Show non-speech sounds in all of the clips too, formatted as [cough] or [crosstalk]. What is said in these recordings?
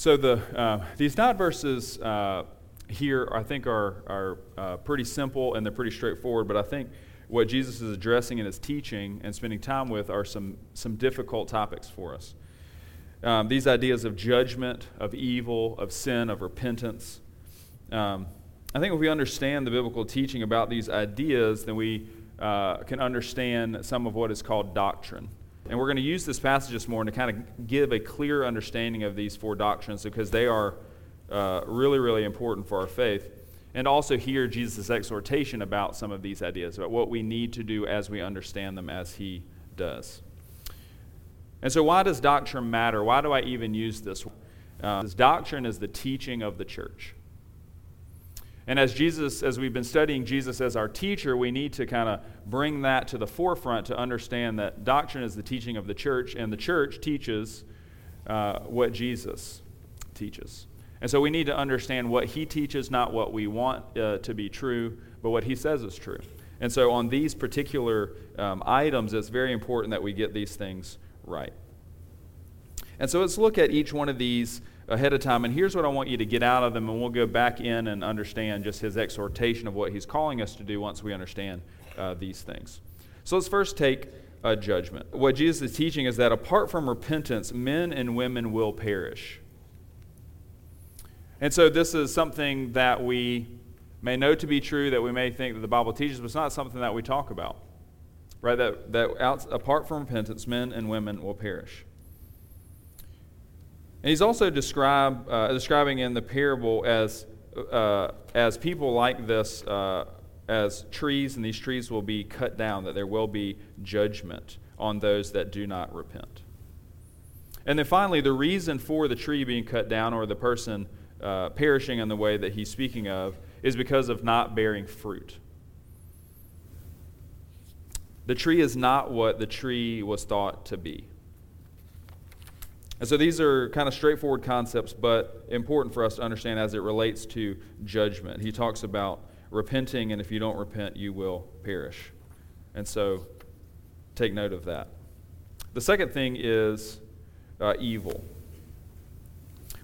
So the uh, these nine verses uh, here, I think, are are uh, pretty simple and they're pretty straightforward. But I think what Jesus is addressing in his teaching and spending time with are some some difficult topics for us. Um, these ideas of judgment, of evil, of sin, of repentance. Um, I think if we understand the biblical teaching about these ideas, then we uh, can understand some of what is called doctrine. And we're going to use this passage this morning to kind of give a clear understanding of these four doctrines because they are uh, really, really important for our faith. And also hear Jesus' exhortation about some of these ideas, about what we need to do as we understand them as he does. And so, why does doctrine matter? Why do I even use this? Uh, this doctrine is the teaching of the church. And as Jesus, as we've been studying Jesus as our teacher, we need to kind of bring that to the forefront to understand that doctrine is the teaching of the church, and the church teaches uh, what Jesus teaches. And so we need to understand what he teaches, not what we want uh, to be true, but what he says is true. And so on these particular um, items, it's very important that we get these things right. And so let's look at each one of these ahead of time. And here's what I want you to get out of them, and we'll go back in and understand just his exhortation of what he's calling us to do once we understand uh, these things. So let's first take a judgment. What Jesus is teaching is that apart from repentance, men and women will perish. And so this is something that we may know to be true, that we may think that the Bible teaches, but it's not something that we talk about right? That, that out, apart from repentance, men and women will perish. And he's also uh, describing in the parable as, uh, as people like this, uh, as trees, and these trees will be cut down, that there will be judgment on those that do not repent. And then finally, the reason for the tree being cut down or the person uh, perishing in the way that he's speaking of is because of not bearing fruit. The tree is not what the tree was thought to be. And so these are kind of straightforward concepts, but important for us to understand as it relates to judgment. He talks about repenting, and if you don't repent, you will perish. And so take note of that. The second thing is uh, evil.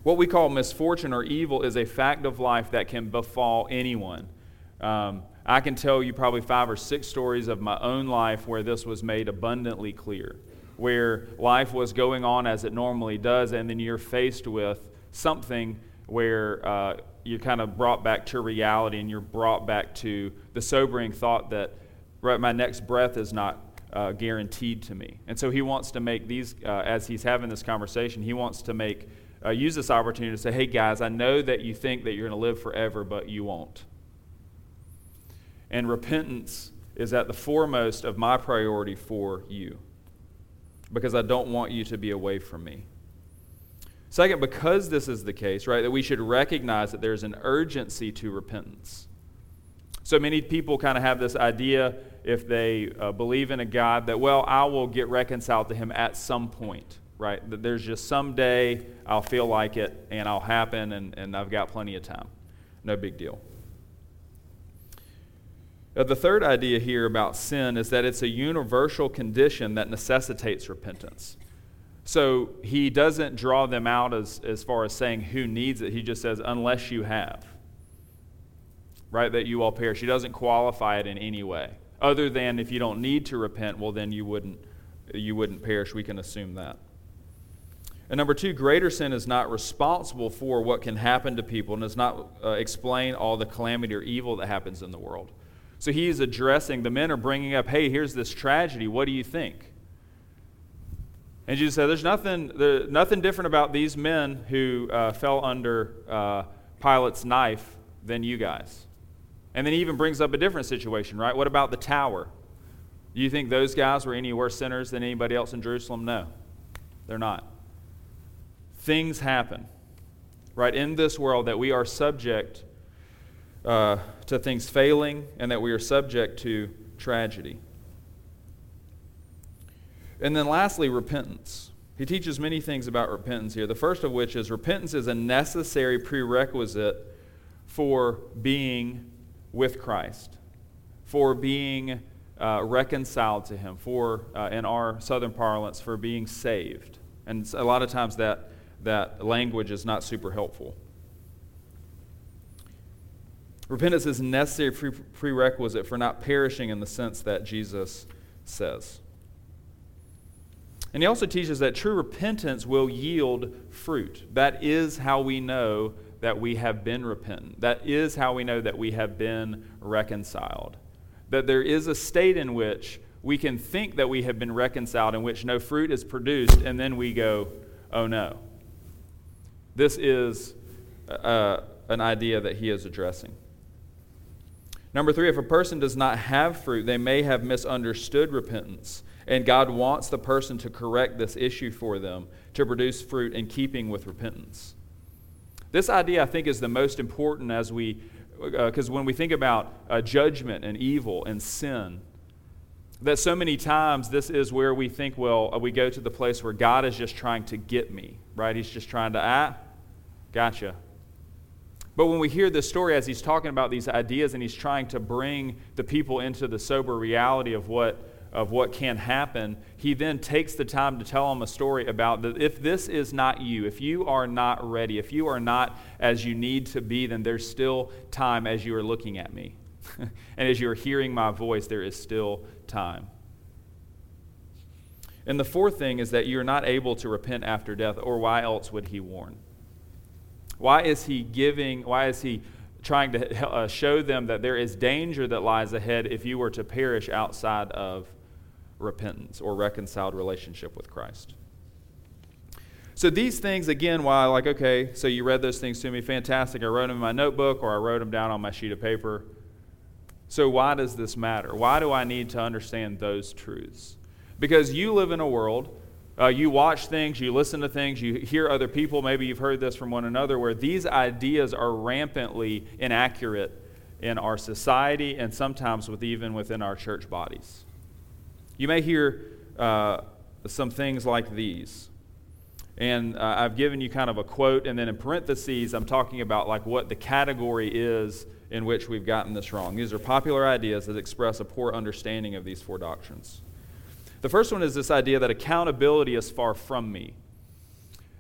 What we call misfortune or evil is a fact of life that can befall anyone. Um, I can tell you probably five or six stories of my own life where this was made abundantly clear, where life was going on as it normally does, and then you're faced with something where uh, you're kind of brought back to reality and you're brought back to the sobering thought that my next breath is not uh, guaranteed to me. And so he wants to make these, uh, as he's having this conversation, he wants to make, uh, use this opportunity to say, hey guys, I know that you think that you're going to live forever, but you won't. And repentance is at the foremost of my priority for you because I don't want you to be away from me. Second, because this is the case, right, that we should recognize that there's an urgency to repentance. So many people kind of have this idea, if they uh, believe in a God, that, well, I will get reconciled to him at some point, right? That there's just someday I'll feel like it and I'll happen and, and I've got plenty of time. No big deal. Uh, the third idea here about sin is that it's a universal condition that necessitates repentance. So he doesn't draw them out as, as far as saying who needs it. He just says, unless you have, right, that you all perish. He doesn't qualify it in any way. Other than if you don't need to repent, well, then you wouldn't, you wouldn't perish. We can assume that. And number two, greater sin is not responsible for what can happen to people and does not uh, explain all the calamity or evil that happens in the world. So he's addressing, the men are bringing up, hey, here's this tragedy. What do you think? And Jesus said, there's nothing, there, nothing different about these men who uh, fell under uh, Pilate's knife than you guys. And then he even brings up a different situation, right? What about the tower? Do you think those guys were any worse sinners than anybody else in Jerusalem? No, they're not. Things happen, right, in this world that we are subject uh, to things failing and that we are subject to tragedy. And then lastly, repentance. He teaches many things about repentance here. The first of which is repentance is a necessary prerequisite for being with Christ, for being uh, reconciled to Him, for, uh, in our southern parlance, for being saved. And a lot of times that that language is not super helpful. Repentance is a necessary prerequisite for not perishing in the sense that Jesus says. And he also teaches that true repentance will yield fruit. That is how we know that we have been repentant. That is how we know that we have been reconciled. That there is a state in which we can think that we have been reconciled, in which no fruit is produced, and then we go, oh no. This is uh, an idea that he is addressing. Number three, if a person does not have fruit, they may have misunderstood repentance. And God wants the person to correct this issue for them to produce fruit in keeping with repentance. This idea, I think, is the most important as we, because uh, when we think about uh, judgment and evil and sin, that so many times this is where we think, well, uh, we go to the place where God is just trying to get me, right? He's just trying to, ah, gotcha. But when we hear this story as he's talking about these ideas and he's trying to bring the people into the sober reality of what of what can happen, he then takes the time to tell them a story about that if this is not you, if you are not ready, if you are not as you need to be, then there's still time as you are looking at me. [laughs] and as you're hearing my voice, there is still time. And the fourth thing is that you're not able to repent after death, or why else would he warn? Why is he giving, why is he trying to uh, show them that there is danger that lies ahead if you were to perish outside of repentance or reconciled relationship with Christ. So these things, again, why, like, okay, so you read those things to me, fantastic. I wrote them in my notebook or I wrote them down on my sheet of paper. So why does this matter? Why do I need to understand those truths? Because you live in a world, uh, you watch things, you listen to things, you hear other people, maybe you've heard this from one another, where these ideas are rampantly inaccurate in our society and sometimes with even within our church bodies. You may hear uh, some things like these. And uh, I've given you kind of a quote, and then in parentheses, I'm talking about like what the category is in which we've gotten this wrong. These are popular ideas that express a poor understanding of these four doctrines. The first one is this idea that accountability is far from me.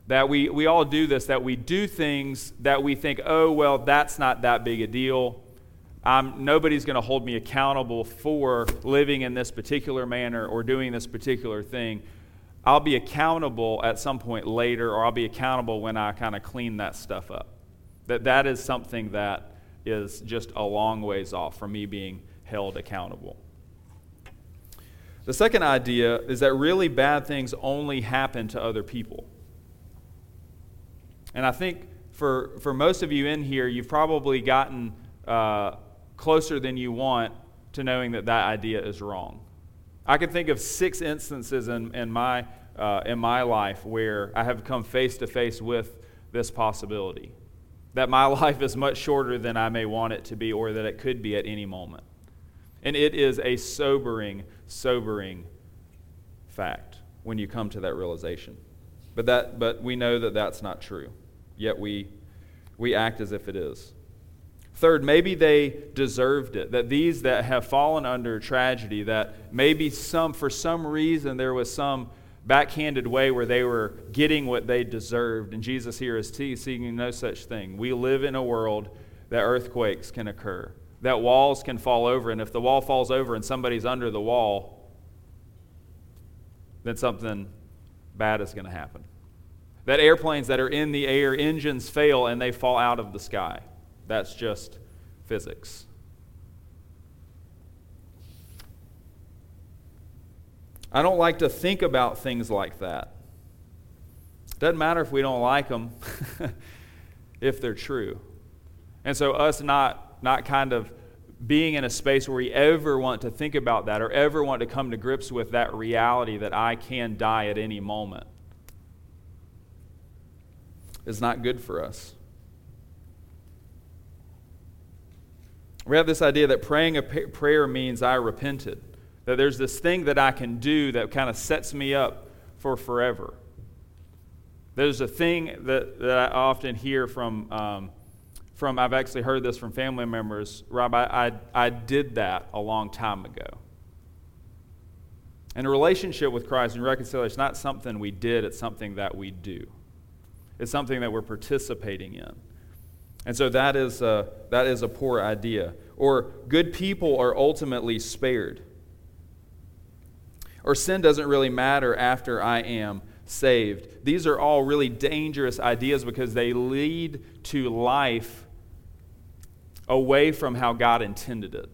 That we, we all do this, that we do things that we think, oh, well, that's not that big a deal. I'm, nobody's going to hold me accountable for living in this particular manner or doing this particular thing. I'll be accountable at some point later, or I'll be accountable when I kind of clean that stuff up. That that is something that is just a long ways off from me being held accountable. The second idea is that really bad things only happen to other people. And I think for, for most of you in here, you've probably gotten uh, closer than you want to knowing that that idea is wrong. I can think of six instances in, in, my, uh, in my life where I have come face to face with this possibility that my [laughs] life is much shorter than I may want it to be or that it could be at any moment. And it is a sobering, sobering fact when you come to that realization. But, that, but we know that that's not true, yet we, we act as if it is. Third, maybe they deserved it. That these that have fallen under tragedy, that maybe some, for some reason, there was some backhanded way where they were getting what they deserved. And Jesus here is seeing no such thing. We live in a world that earthquakes can occur, that walls can fall over. And if the wall falls over and somebody's under the wall, then something bad is going to happen. That airplanes that are in the air, engines fail and they fall out of the sky. That's just physics. I don't like to think about things like that. Doesn't matter if we don't like them, [laughs] if they're true. And so, us not, not kind of being in a space where we ever want to think about that or ever want to come to grips with that reality that I can die at any moment is not good for us. We have this idea that praying a prayer means I repented, that there's this thing that I can do that kind of sets me up for forever. There's a thing that, that I often hear from, um, from, I've actually heard this from family members Rob, I, I, I did that a long time ago. And a relationship with Christ and reconciliation is not something we did, it's something that we do. It's something that we're participating in. And so that is a, that is a poor idea. Or good people are ultimately spared. Or sin doesn't really matter after I am saved. These are all really dangerous ideas because they lead to life away from how God intended it.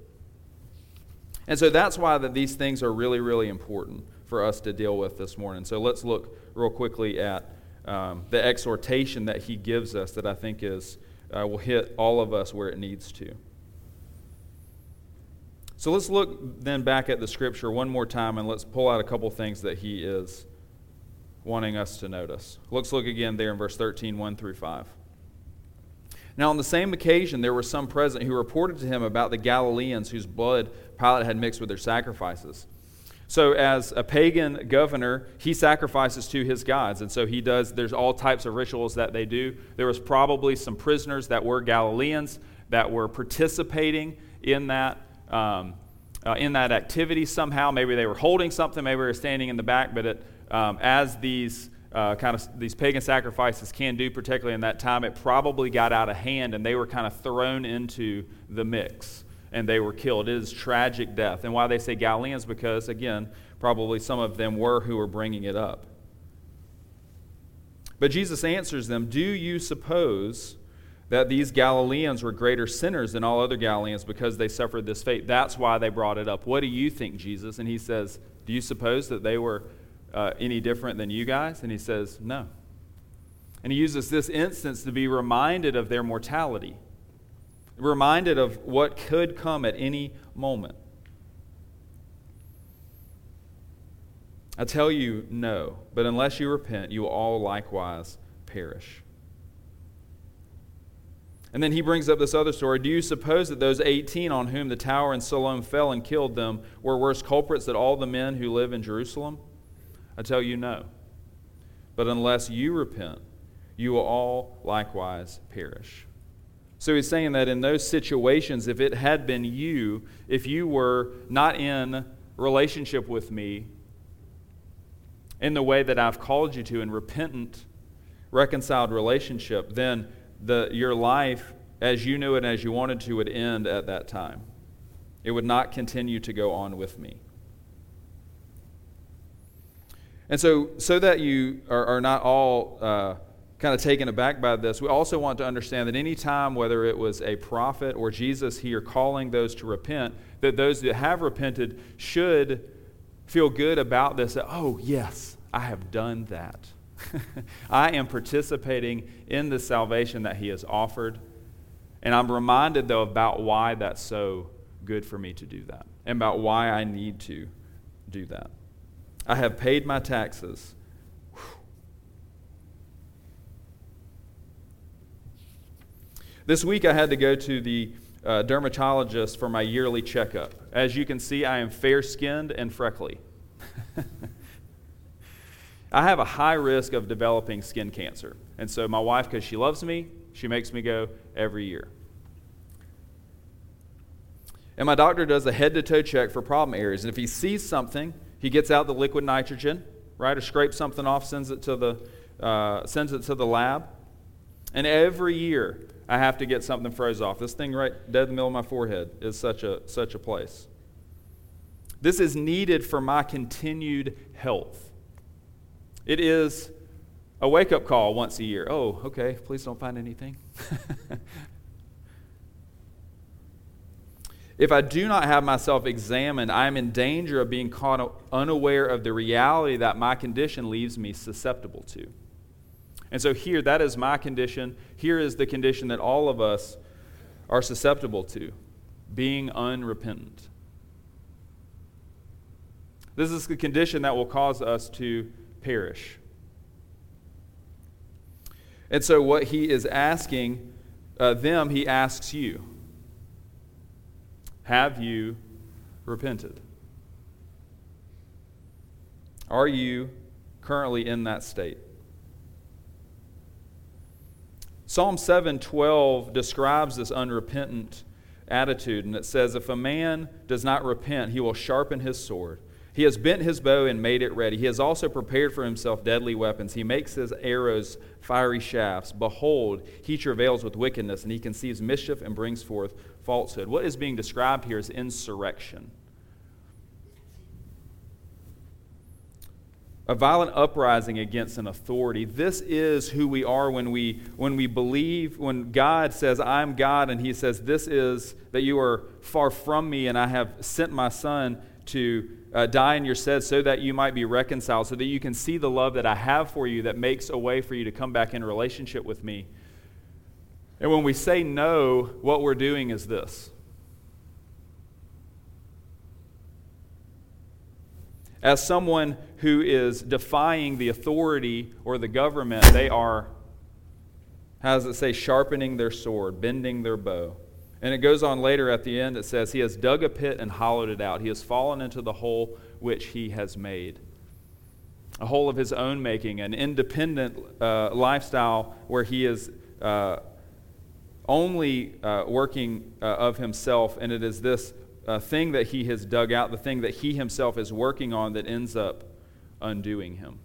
And so that's why that these things are really, really important for us to deal with this morning. So let's look real quickly at um, the exhortation that he gives us that I think is uh, will hit all of us where it needs to. So let's look then back at the scripture one more time and let's pull out a couple things that he is wanting us to notice. Let's look again there in verse 13, 1 through 5. Now, on the same occasion, there were some present who reported to him about the Galileans whose blood Pilate had mixed with their sacrifices. So, as a pagan governor, he sacrifices to his gods. And so he does, there's all types of rituals that they do. There was probably some prisoners that were Galileans that were participating in that. Um, uh, in that activity somehow. Maybe they were holding something, maybe they were standing in the back, but it, um, as these uh, kind of these pagan sacrifices can do, particularly in that time, it probably got out of hand and they were kind of thrown into the mix and they were killed. It is tragic death. And why they say Galileans? Because, again, probably some of them were who were bringing it up. But Jesus answers them Do you suppose that these Galileans were greater sinners than all other Galileans because they suffered this fate? That's why they brought it up. What do you think, Jesus? And he says, Do you suppose that they were uh, any different than you guys? And he says, No. And he uses this instance to be reminded of their mortality reminded of what could come at any moment. I tell you, no, but unless you repent, you will all likewise perish. And then he brings up this other story. Do you suppose that those 18 on whom the tower in Siloam fell and killed them were worse culprits than all the men who live in Jerusalem? I tell you, no. But unless you repent, you will all likewise perish. So he's saying that in those situations, if it had been you, if you were not in relationship with me in the way that I've called you to, in repentant, reconciled relationship, then the, your life, as you knew it as you wanted to, would end at that time. It would not continue to go on with me. And so, so that you are, are not all. Uh, kind of taken aback by this, we also want to understand that any time, whether it was a prophet or Jesus here calling those to repent, that those that have repented should feel good about this that, oh, yes, I have done that. [laughs] I am participating in the salvation that He has offered. And I'm reminded, though, about why that's so good for me to do that and about why I need to do that. I have paid my taxes. This week I had to go to the uh, dermatologist for my yearly checkup. As you can see, I am fair skinned and freckly. [laughs] I have a high risk of developing skin cancer. And so, my wife, because she loves me, she makes me go every year. And my doctor does a head to toe check for problem areas. And if he sees something, he gets out the liquid nitrogen, right, or scrapes something off, sends it to the, uh, sends it to the lab. And every year, I have to get something froze off. This thing right dead in the middle of my forehead is such a, such a place. This is needed for my continued health. It is a wake up call once a year. Oh, okay, please don't find anything. [laughs] if I do not have myself examined, I am in danger of being caught unaware of the reality that my condition leaves me susceptible to. And so here, that is my condition. Here is the condition that all of us are susceptible to being unrepentant. This is the condition that will cause us to perish. And so, what he is asking uh, them, he asks you Have you repented? Are you currently in that state? Psalm 7:12 describes this unrepentant attitude and it says if a man does not repent he will sharpen his sword He has bent his bow and made it ready. He has also prepared for himself deadly weapons. He makes his arrows fiery shafts. Behold, he travails with wickedness, and he conceives mischief and brings forth falsehood. What is being described here is insurrection. a violent uprising against an authority. This is who we are when we, when we believe, when God says, I'm God, and He says, This is that you are far from me, and I have sent my Son to uh, die in your stead so that you might be reconciled, so that you can see the love that I have for you that makes a way for you to come back in relationship with me. And when we say no, what we're doing is this. As someone who is defying the authority or the government, they are, how does it say, sharpening their sword, bending their bow. And it goes on later at the end, it says, He has dug a pit and hollowed it out. He has fallen into the hole which he has made. A hole of his own making, an independent uh, lifestyle where he is uh, only uh, working uh, of himself, and it is this uh, thing that he has dug out, the thing that he himself is working on, that ends up undoing him.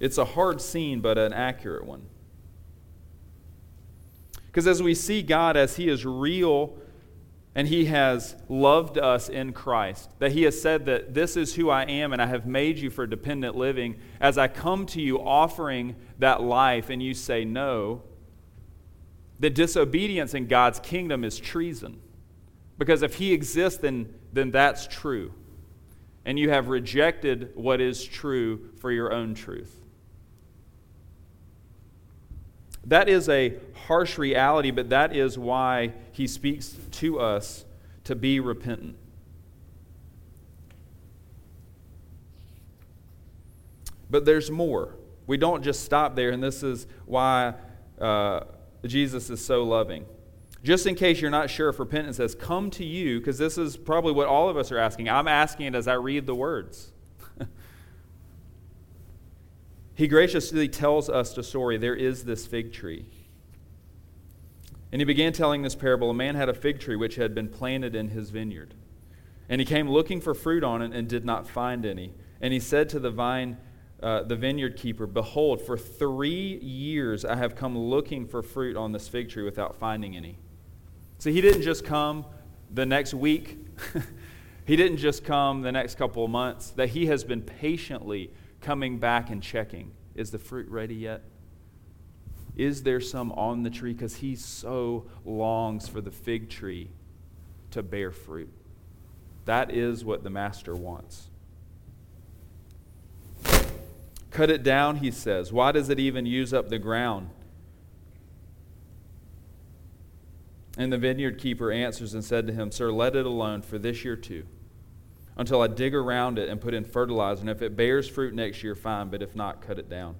It's a hard scene, but an accurate one. Because as we see God as He is real and He has loved us in Christ, that He has said that this is who I am and I have made you for dependent living, as I come to you offering that life and you say no, that disobedience in God's kingdom is treason. Because if He exists, then, then that's true. And you have rejected what is true for your own truth. That is a harsh reality, but that is why he speaks to us to be repentant. But there's more. We don't just stop there, and this is why uh, Jesus is so loving. Just in case you're not sure if repentance has come to you, because this is probably what all of us are asking. I'm asking it as I read the words. He graciously tells us the story there is this fig tree. And he began telling this parable A man had a fig tree which had been planted in his vineyard. And he came looking for fruit on it and did not find any. And he said to the vine, uh, the vineyard keeper, Behold, for three years I have come looking for fruit on this fig tree without finding any. So he didn't just come the next week, [laughs] he didn't just come the next couple of months, that he has been patiently coming back and checking is the fruit ready yet? Is there some on the tree? Because he so longs for the fig tree to bear fruit. That is what the master wants. Cut it down, he says. Why does it even use up the ground? And the vineyard keeper answers and said to him, Sir, let it alone for this year too until I dig around it and put in fertilizer. And if it bears fruit next year, fine, but if not, cut it down.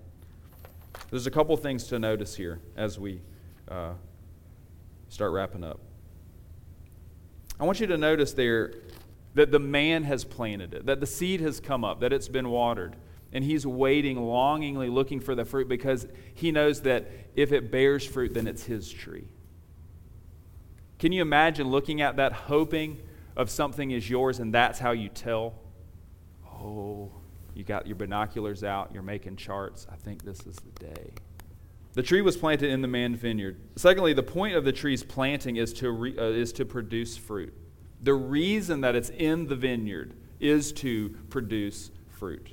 There's a couple things to notice here as we uh, start wrapping up. I want you to notice there that the man has planted it, that the seed has come up, that it's been watered. And he's waiting, longingly looking for the fruit because he knows that if it bears fruit, then it's his tree. Can you imagine looking at that, hoping of something is yours and that's how you tell, oh, you got your binoculars out, you're making charts. I think this is the day. The tree was planted in the man's vineyard. Secondly, the point of the tree's planting is to, re, uh, is to produce fruit. The reason that it's in the vineyard is to produce fruit.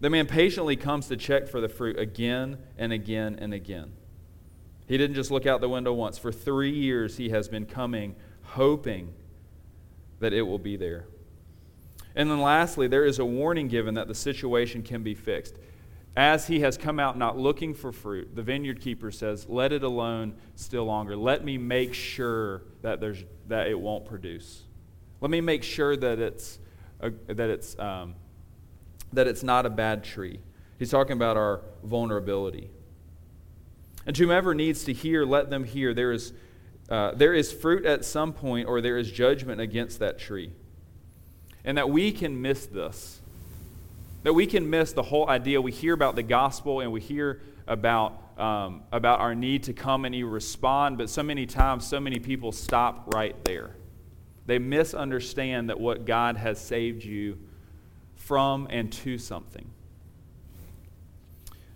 The man patiently comes to check for the fruit again and again and again. He didn't just look out the window once. For three years, he has been coming hoping that it will be there. And then lastly, there is a warning given that the situation can be fixed. As he has come out not looking for fruit, the vineyard keeper says, Let it alone still longer. Let me make sure that, there's, that it won't produce. Let me make sure that it's, that, it's, um, that it's not a bad tree. He's talking about our vulnerability. And whomever needs to hear, let them hear. There is uh, there is fruit at some point, or there is judgment against that tree. And that we can miss this. That we can miss the whole idea. We hear about the gospel and we hear about, um, about our need to come and respond, but so many times, so many people stop right there. They misunderstand that what God has saved you from and to something.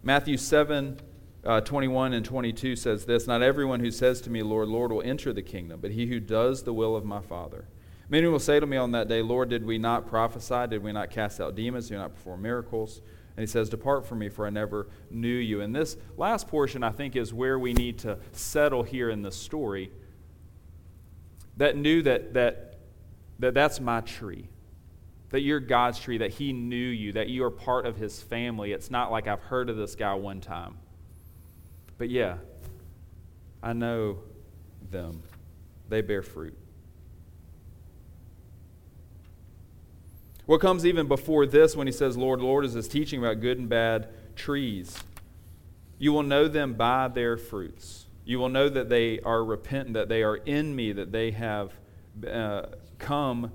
Matthew 7 uh, 21 and 22 says this Not everyone who says to me, Lord, Lord, will enter the kingdom, but he who does the will of my Father. Many will say to me on that day, Lord, did we not prophesy? Did we not cast out demons? Did we not perform miracles? And he says, Depart from me, for I never knew you. And this last portion, I think, is where we need to settle here in the story. That knew that, that, that that's my tree that you're God's tree, that He knew you, that you are part of His family. It's not like I've heard of this guy one time. But yeah, I know them. They bear fruit. What comes even before this when he says, Lord, Lord, is his teaching about good and bad trees. You will know them by their fruits. You will know that they are repentant, that they are in me, that they have uh, come,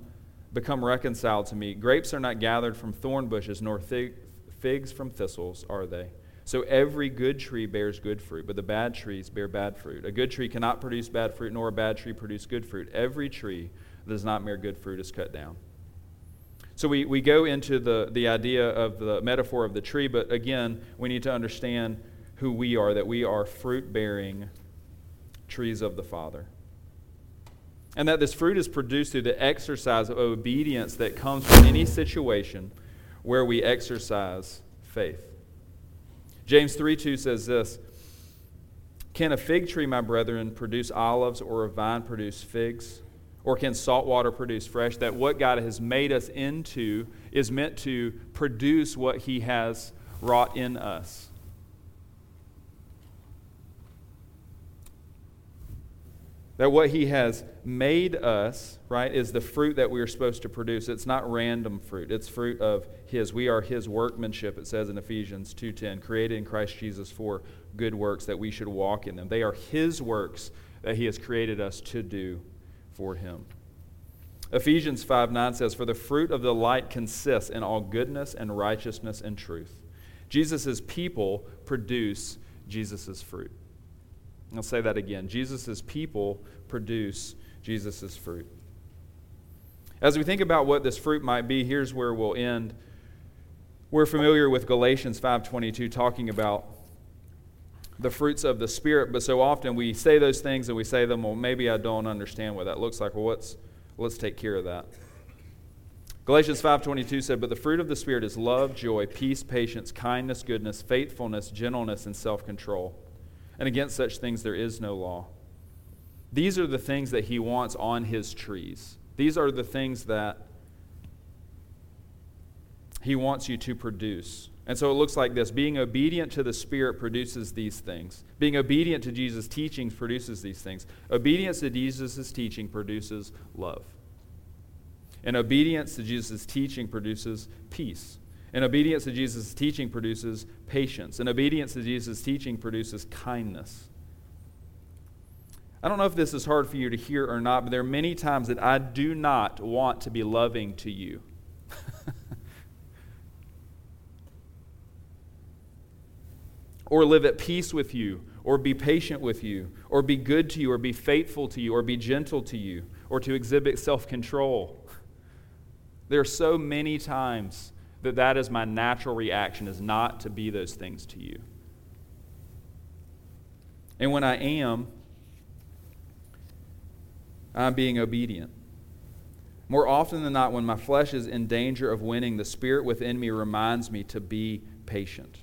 become reconciled to me. Grapes are not gathered from thorn bushes, nor figs from thistles, are they? So every good tree bears good fruit, but the bad trees bear bad fruit. A good tree cannot produce bad fruit, nor a bad tree produce good fruit. Every tree that does not bear good fruit is cut down. So we, we go into the, the idea of the metaphor of the tree, but again, we need to understand who we are, that we are fruit bearing trees of the Father. And that this fruit is produced through the exercise of obedience that comes from any situation where we exercise faith. James 3 2 says this Can a fig tree, my brethren, produce olives, or a vine produce figs? Or can salt water produce fresh? That what God has made us into is meant to produce what He has wrought in us. That what he has made us, right, is the fruit that we are supposed to produce. It's not random fruit. It's fruit of his. We are his workmanship, it says in Ephesians 2:10, created in Christ Jesus for good works that we should walk in them. They are his works that he has created us to do for him. Ephesians 5 9 says, For the fruit of the light consists in all goodness and righteousness and truth. Jesus' people produce Jesus' fruit. I'll say that again. Jesus' people produce Jesus' fruit. As we think about what this fruit might be, here's where we'll end. We're familiar with Galatians 5:22 talking about the fruits of the spirit, but so often we say those things and we say them, well, maybe I don't understand what that looks like. Well, let's let's take care of that. Galatians 5:22 said, "But the fruit of the spirit is love, joy, peace, patience, kindness, goodness, faithfulness, gentleness, and self-control." And against such things there is no law. These are the things that he wants on his trees. These are the things that he wants you to produce. And so it looks like this being obedient to the Spirit produces these things. Being obedient to Jesus' teachings produces these things. Obedience to Jesus' teaching produces love. And obedience to Jesus' teaching produces peace. And obedience to Jesus' teaching produces patience. And obedience to Jesus' teaching produces kindness. I don't know if this is hard for you to hear or not, but there are many times that I do not want to be loving to you. [laughs] or live at peace with you, or be patient with you, or be good to you, or be faithful to you, or be gentle to you, or to exhibit self control. [laughs] There are so many times that that is my natural reaction is not to be those things to you. And when I am, I'm being obedient. More often than not, when my flesh is in danger of winning, the spirit within me reminds me to be patient.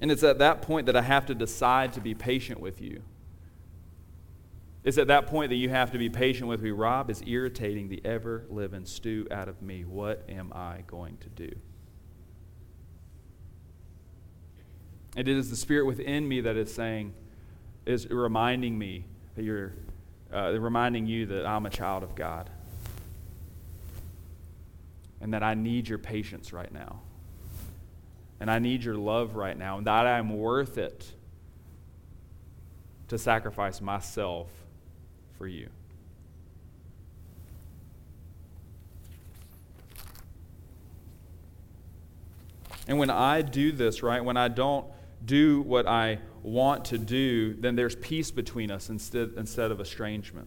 And it's at that point that I have to decide to be patient with you. It's at that point that you have to be patient with me. Rob is irritating the ever living stew out of me. What am I going to do? And it is the spirit within me that is saying, is reminding me that you're, uh, reminding you that I'm a child of God. And that I need your patience right now. And I need your love right now. And that I'm worth it to sacrifice myself for you. And when I do this, right, when I don't do what I want to do, then there's peace between us instead, instead of estrangement.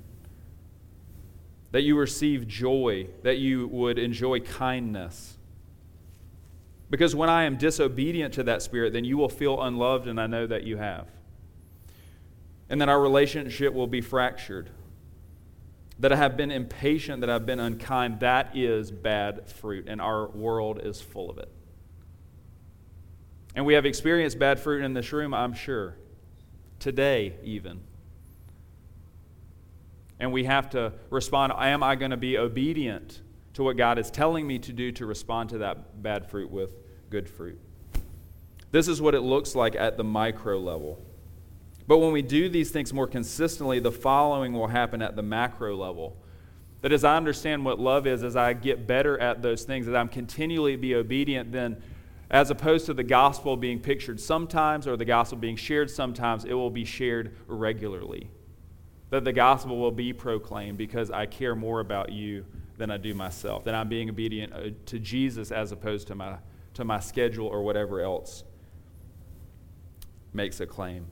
That you receive joy, that you would enjoy kindness. Because when I am disobedient to that spirit, then you will feel unloved, and I know that you have. And that our relationship will be fractured. That I have been impatient, that I've been unkind, that is bad fruit, and our world is full of it. And we have experienced bad fruit in this room, I'm sure. Today, even. And we have to respond Am I going to be obedient to what God is telling me to do to respond to that bad fruit with good fruit? This is what it looks like at the micro level. But when we do these things more consistently, the following will happen at the macro level. That as I understand what love is, as I get better at those things, as I'm continually be obedient, then as opposed to the gospel being pictured sometimes or the gospel being shared sometimes, it will be shared regularly. That the gospel will be proclaimed because I care more about you than I do myself. That I'm being obedient uh, to Jesus as opposed to my, to my schedule or whatever else makes a claim.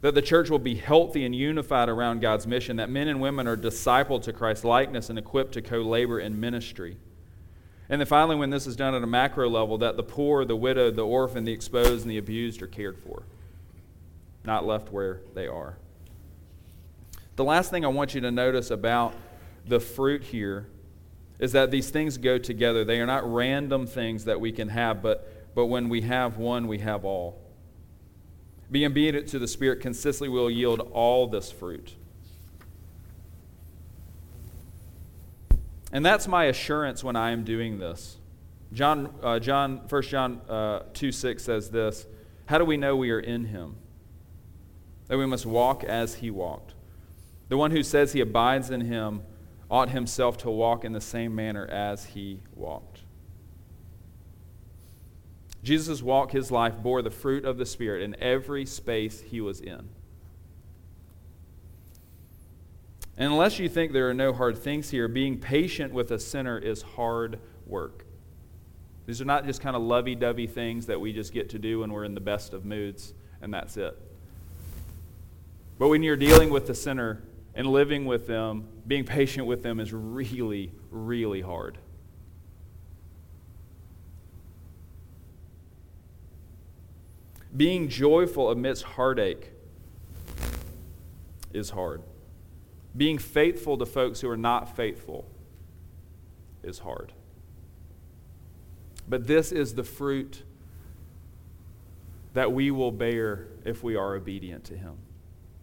That the church will be healthy and unified around God's mission. That men and women are discipled to Christ's likeness and equipped to co labor in ministry. And then finally, when this is done at a macro level, that the poor, the widow, the orphan, the exposed, and the abused are cared for, not left where they are. The last thing I want you to notice about the fruit here is that these things go together. They are not random things that we can have, but, but when we have one, we have all. Being obedient to the Spirit consistently will yield all this fruit. And that's my assurance when I am doing this. John, uh, John 1 John uh, 2 6 says this How do we know we are in him? That we must walk as he walked. The one who says he abides in him ought himself to walk in the same manner as he walked. Jesus' walk, his life, bore the fruit of the Spirit in every space he was in. And unless you think there are no hard things here, being patient with a sinner is hard work. These are not just kind of lovey dovey things that we just get to do when we're in the best of moods, and that's it. But when you're dealing with the sinner and living with them, being patient with them is really, really hard. Being joyful amidst heartache is hard. Being faithful to folks who are not faithful is hard. But this is the fruit that we will bear if we are obedient to Him.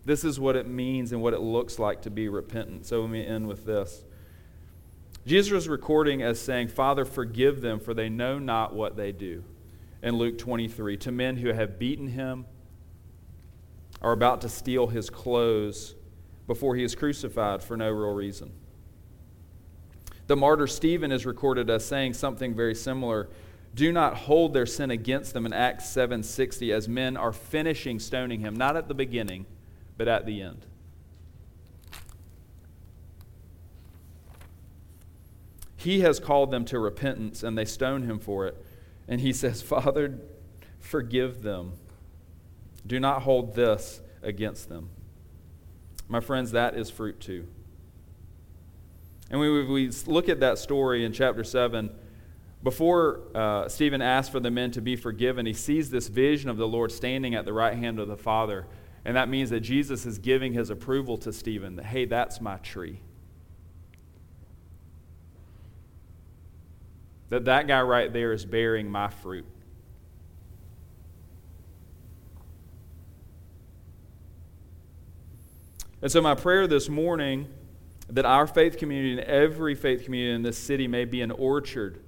This is what it means and what it looks like to be repentant. So let me end with this. Jesus was recording as saying, Father, forgive them, for they know not what they do. In Luke 23, to men who have beaten him, are about to steal his clothes, before he is crucified for no real reason. The martyr Stephen is recorded as saying something very similar. Do not hold their sin against them in Acts 7:60 as men are finishing stoning him, not at the beginning, but at the end. He has called them to repentance and they stone him for it. And he says, "Father, forgive them. Do not hold this against them." My friends, that is fruit too. And when we look at that story in chapter 7, before uh, Stephen asks for the men to be forgiven, he sees this vision of the Lord standing at the right hand of the Father. And that means that Jesus is giving his approval to Stephen that, hey, that's my tree. That that guy right there is bearing my fruit. And so, my prayer this morning that our faith community and every faith community in this city may be an orchard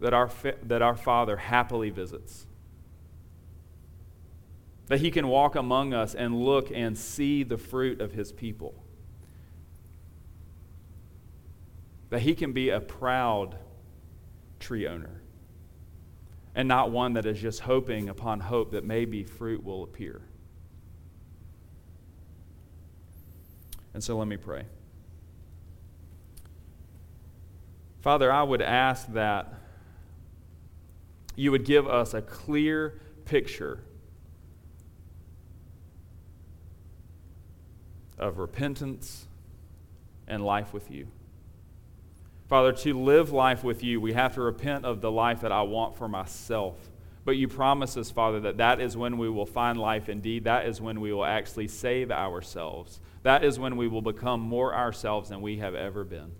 that our, that our Father happily visits. That He can walk among us and look and see the fruit of His people. That He can be a proud tree owner and not one that is just hoping upon hope that maybe fruit will appear. And so let me pray. Father, I would ask that you would give us a clear picture of repentance and life with you. Father, to live life with you, we have to repent of the life that I want for myself. But you promise us, Father, that that is when we will find life indeed. That is when we will actually save ourselves. That is when we will become more ourselves than we have ever been.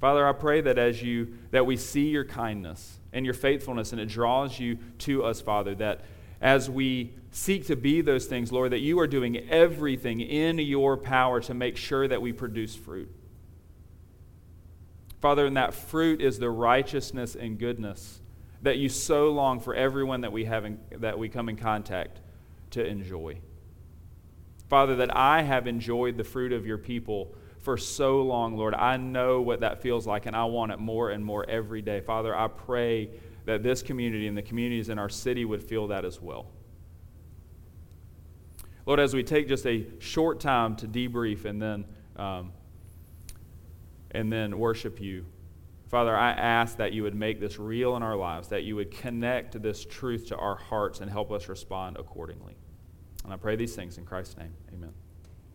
Father, I pray that as you that we see your kindness and your faithfulness and it draws you to us, Father, that as we seek to be those things, Lord, that you are doing everything in your power to make sure that we produce fruit. Father, and that fruit is the righteousness and goodness that you so long for everyone that we have in, that we come in contact to enjoy. Father, that I have enjoyed the fruit of your people for so long, Lord. I know what that feels like, and I want it more and more every day. Father, I pray that this community and the communities in our city would feel that as well. Lord, as we take just a short time to debrief and then, um, and then worship you, Father, I ask that you would make this real in our lives, that you would connect this truth to our hearts and help us respond accordingly. And I pray these things in Christ's name. Amen.